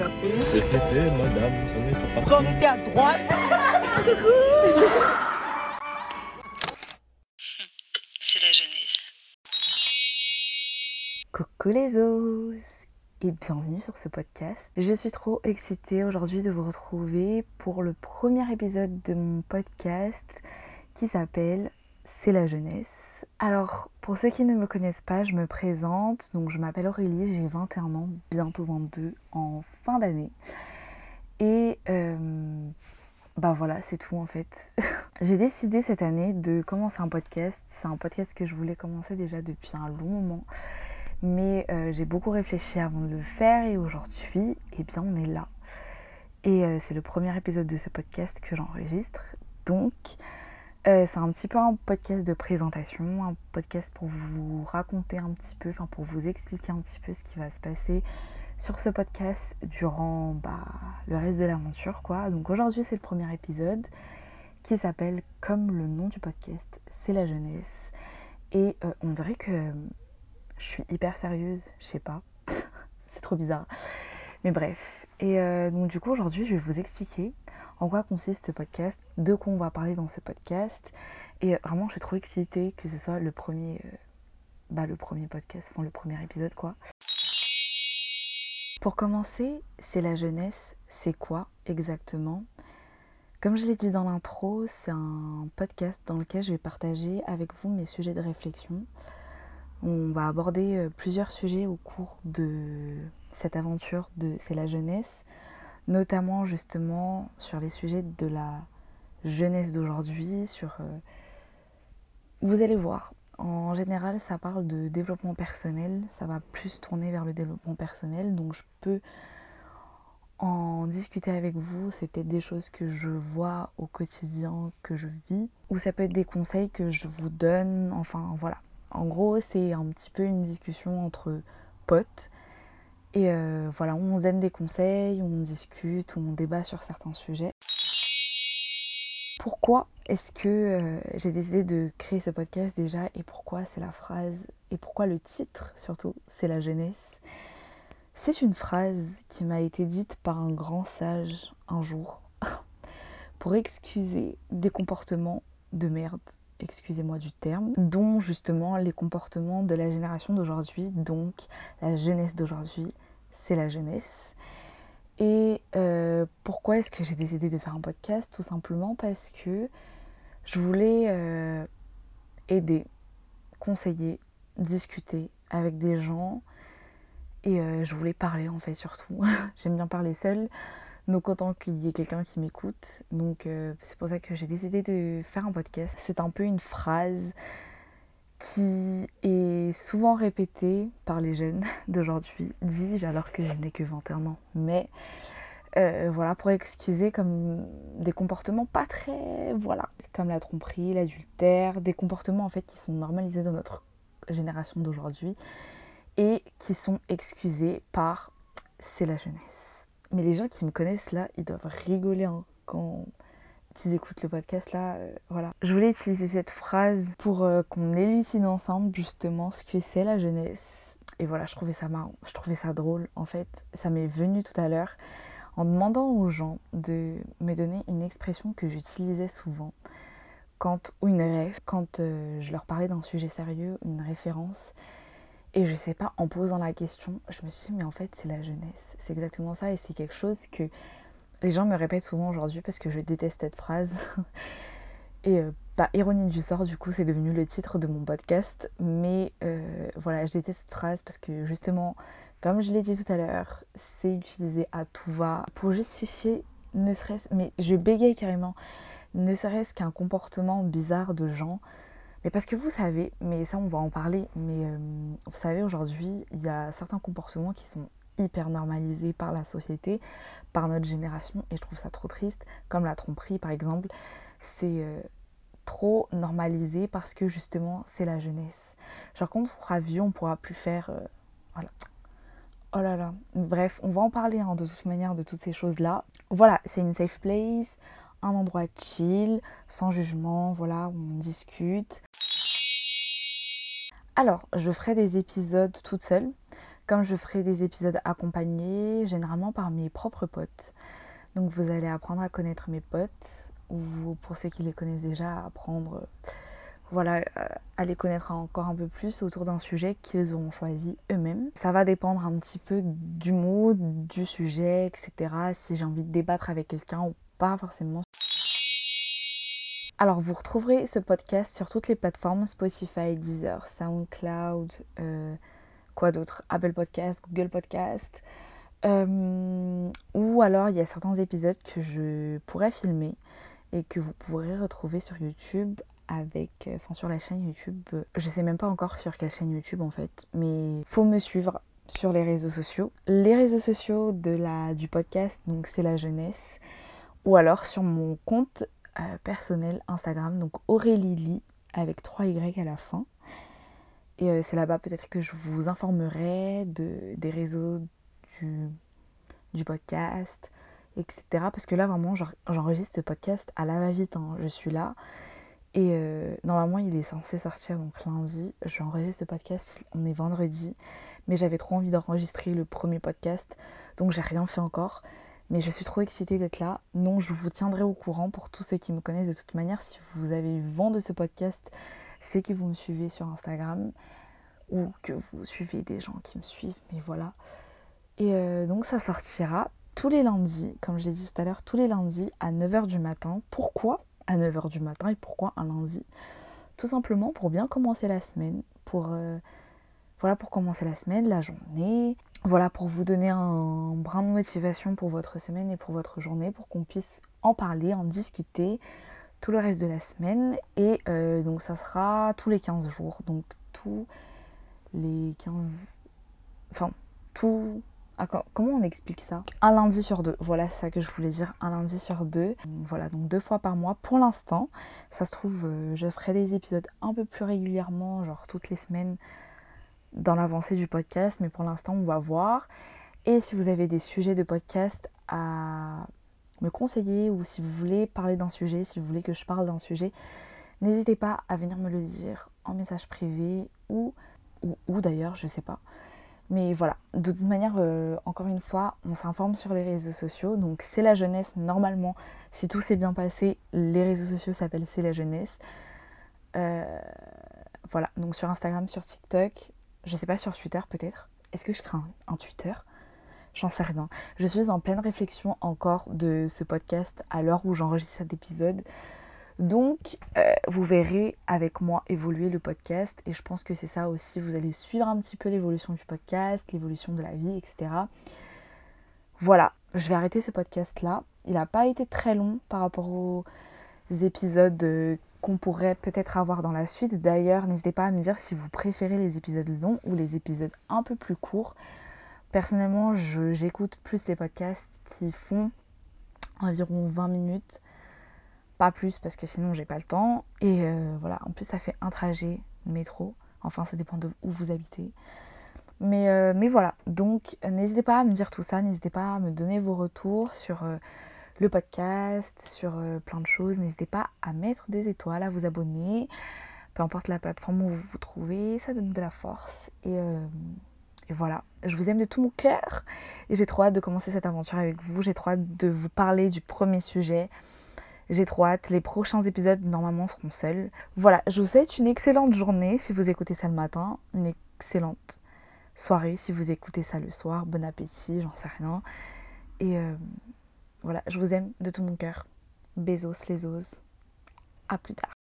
Madame, n'est pas à droite. C'est la jeunesse. Coucou les os et bienvenue sur ce podcast. Je suis trop excitée aujourd'hui de vous retrouver pour le premier épisode de mon podcast qui s'appelle C'est la jeunesse. Alors, pour ceux qui ne me connaissent pas, je me présente. Donc, je m'appelle Aurélie, j'ai 21 ans, bientôt 22 en fin d'année. Et euh, bah voilà, c'est tout en fait. j'ai décidé cette année de commencer un podcast. C'est un podcast que je voulais commencer déjà depuis un long moment. Mais euh, j'ai beaucoup réfléchi avant de le faire et aujourd'hui, eh bien, on est là. Et euh, c'est le premier épisode de ce podcast que j'enregistre. Donc, euh, c'est un petit peu un podcast de présentation, un podcast pour vous raconter un petit peu, enfin pour vous expliquer un petit peu ce qui va se passer sur ce podcast durant bah, le reste de l'aventure, quoi. Donc aujourd'hui, c'est le premier épisode qui s'appelle comme le nom du podcast, c'est la jeunesse. Et on dirait que je suis hyper sérieuse, je sais pas. c'est trop bizarre. Mais bref. Et euh, donc du coup aujourd'hui je vais vous expliquer en quoi consiste ce podcast, de quoi on va parler dans ce podcast. Et vraiment je suis trop excitée que ce soit le premier, euh, bah, le premier podcast, enfin le premier épisode quoi. Pour commencer, c'est la jeunesse, c'est quoi exactement? Comme je l'ai dit dans l'intro, c'est un podcast dans lequel je vais partager avec vous mes sujets de réflexion. On va aborder euh, plusieurs sujets au cours de cette aventure de C'est la jeunesse, notamment justement sur les sujets de la jeunesse d'aujourd'hui, sur... Euh, vous allez voir, en général ça parle de développement personnel, ça va plus tourner vers le développement personnel, donc je peux en discuter avec vous, c'est peut-être des choses que je vois au quotidien, que je vis, ou ça peut être des conseils que je vous donne, enfin voilà. En gros, c'est un petit peu une discussion entre potes. Et euh, voilà, on se donne des conseils, on discute, on débat sur certains sujets. Pourquoi est-ce que euh, j'ai décidé de créer ce podcast déjà et pourquoi c'est la phrase et pourquoi le titre surtout c'est la jeunesse? C'est une phrase qui m'a été dite par un grand sage un jour pour excuser des comportements de merde excusez-moi du terme, dont justement les comportements de la génération d'aujourd'hui, donc la jeunesse d'aujourd'hui, la jeunesse. Et euh, pourquoi est-ce que j'ai décidé de faire un podcast? Tout simplement parce que je voulais euh, aider, conseiller, discuter avec des gens et euh, je voulais parler en fait surtout. J'aime bien parler seule. Donc autant qu'il y ait quelqu'un qui m'écoute. Donc c'est pour ça que j'ai décidé de faire un podcast. C'est un peu une phrase qui est souvent répétée par les jeunes d'aujourd'hui, dis-je alors que je n'ai que 21 ans. Mais euh, voilà, pour excuser comme des comportements pas très... Voilà, comme la tromperie, l'adultère, des comportements en fait qui sont normalisés dans notre génération d'aujourd'hui et qui sont excusés par c'est la jeunesse. Mais les gens qui me connaissent là, ils doivent rigoler hein, quand ils écoutent le podcast là. Euh, voilà. Je voulais utiliser cette phrase pour euh, qu'on élucide ensemble justement ce que c'est la jeunesse. Et voilà, je trouvais ça marrant, je trouvais ça drôle. En fait, ça m'est venu tout à l'heure en demandant aux gens de me donner une expression que j'utilisais souvent quand ou une rêve quand euh, je leur parlais d'un sujet sérieux, une référence. Et je sais pas, en posant la question, je me suis dit, mais en fait, c'est la jeunesse. C'est exactement ça. Et c'est quelque chose que les gens me répètent souvent aujourd'hui parce que je déteste cette phrase. et euh, bah, ironie du sort, du coup, c'est devenu le titre de mon podcast. Mais euh, voilà, je déteste cette phrase parce que justement, comme je l'ai dit tout à l'heure, c'est utilisé à tout va pour justifier, ne serait-ce. Mais je bégaye carrément, ne serait-ce qu'un comportement bizarre de gens mais parce que vous savez, mais ça on va en parler, mais euh, vous savez aujourd'hui, il y a certains comportements qui sont hyper normalisés par la société, par notre génération, et je trouve ça trop triste, comme la tromperie par exemple, c'est euh, trop normalisé parce que justement c'est la jeunesse. Genre quand on sera vieux, on pourra plus faire... Euh, voilà. Oh là là. Bref, on va en parler hein, de toute manière de toutes ces choses-là. Voilà, c'est une safe place, un endroit chill, sans jugement, voilà, on discute. Alors, je ferai des épisodes toute seule. Comme je ferai des épisodes accompagnés, généralement par mes propres potes. Donc vous allez apprendre à connaître mes potes, ou pour ceux qui les connaissent déjà, apprendre voilà, euh, à les connaître encore un peu plus autour d'un sujet qu'ils auront choisi eux-mêmes. Ça va dépendre un petit peu du mot, du sujet, etc. Si j'ai envie de débattre avec quelqu'un ou pas forcément. Alors vous retrouverez ce podcast sur toutes les plateformes Spotify, Deezer, SoundCloud, euh, quoi d'autre? Apple Podcast, Google Podcast. Euh, ou alors il y a certains épisodes que je pourrais filmer et que vous pourrez retrouver sur YouTube avec, euh, enfin sur la chaîne YouTube. Je sais même pas encore sur quelle chaîne YouTube en fait, mais faut me suivre sur les réseaux sociaux. Les réseaux sociaux de la, du podcast, donc c'est la jeunesse, ou alors sur mon compte euh, personnel Instagram, donc Aurélie Lee, avec 3 Y à la fin. Et euh, c'est là-bas peut-être que je vous informerai de, des réseaux du, du podcast, etc. Parce que là, vraiment, j'enregistre ce podcast à la va-vite. Hein. Je suis là. Et euh, normalement, il est censé sortir donc lundi. J'enregistre ce podcast, on est vendredi. Mais j'avais trop envie d'enregistrer le premier podcast. Donc, j'ai rien fait encore. Mais je suis trop excitée d'être là. Non, je vous tiendrai au courant pour tous ceux qui me connaissent de toute manière. Si vous avez eu vent de ce podcast, c'est que vous me suivez sur Instagram ou que vous suivez des gens qui me suivent. Mais voilà. Et euh, donc ça sortira tous les lundis, comme je l'ai dit tout à l'heure, tous les lundis à 9h du matin. Pourquoi à 9h du matin et pourquoi un lundi? Tout simplement pour bien commencer la semaine, pour, euh, voilà, pour commencer la semaine, la journée, voilà, pour vous donner un brin de motivation pour votre semaine et pour votre journée, pour qu'on puisse en parler, en discuter tout le reste de la semaine. Et euh, donc ça sera tous les 15 jours, donc tous les 15... Enfin, tout... Ah, comment on explique ça? Un lundi sur deux. Voilà, ça que je voulais dire. Un lundi sur deux. Voilà, donc deux fois par mois pour l'instant. Ça se trouve, euh, je ferai des épisodes un peu plus régulièrement, genre toutes les semaines dans l'avancée du podcast, mais pour l'instant, on va voir. Et si vous avez des sujets de podcast à me conseiller ou si vous voulez parler d'un sujet, si vous voulez que je parle d'un sujet, n'hésitez pas à venir me le dire en message privé ou, ou, d'ailleurs, je sais pas. Mais voilà, de toute manière, euh, encore une fois, on s'informe sur les réseaux sociaux. Donc c'est la jeunesse, normalement, si tout s'est bien passé, les réseaux sociaux s'appellent c'est la jeunesse. Euh, voilà, donc sur Instagram, sur TikTok, je sais pas sur Twitter peut-être. Est-ce que je crée un, Twitter? J'en sais rien. Je suis en pleine réflexion encore de ce podcast à l'heure où j'enregistre cet épisode. Donc, euh, vous verrez avec moi évoluer le podcast et je pense que c'est ça aussi. Vous allez suivre un petit peu l'évolution du podcast, l'évolution de la vie, etc. Voilà, je vais arrêter ce podcast là. Il n'a pas été très long par rapport aux épisodes euh, qu'on pourrait peut-être avoir dans la suite. D'ailleurs, n'hésitez pas à me dire si vous préférez les épisodes longs ou les épisodes un peu plus courts. Personnellement, j'écoute plus les podcasts qui font environ 20 minutes, pas plus parce que sinon j'ai pas le temps. Et euh, voilà, en plus ça fait un trajet métro. Enfin, ça dépend de où vous habitez. Mais, euh, mais voilà, donc n'hésitez pas à me dire tout ça, n'hésitez pas à me donner vos retours sur euh, le podcast, sur plein de choses. N'hésitez pas à mettre des étoiles, à vous abonner. Peu importe la plateforme où vous vous trouvez, ça donne de la force. Et, et voilà, je vous aime de tout mon cœur. Et j'ai trop hâte de commencer cette aventure avec vous. J'ai trop hâte de vous parler du premier sujet. J'ai trop hâte. Les prochains épisodes, normalement, seront seuls. Voilà, je vous souhaite une excellente journée si vous écoutez ça le matin. Une excellente soirée si vous écoutez ça le soir. Bon appétit, j'en sais rien. Et... Euh, voilà, je vous aime de tout mon cœur. Bezos les os. À plus tard.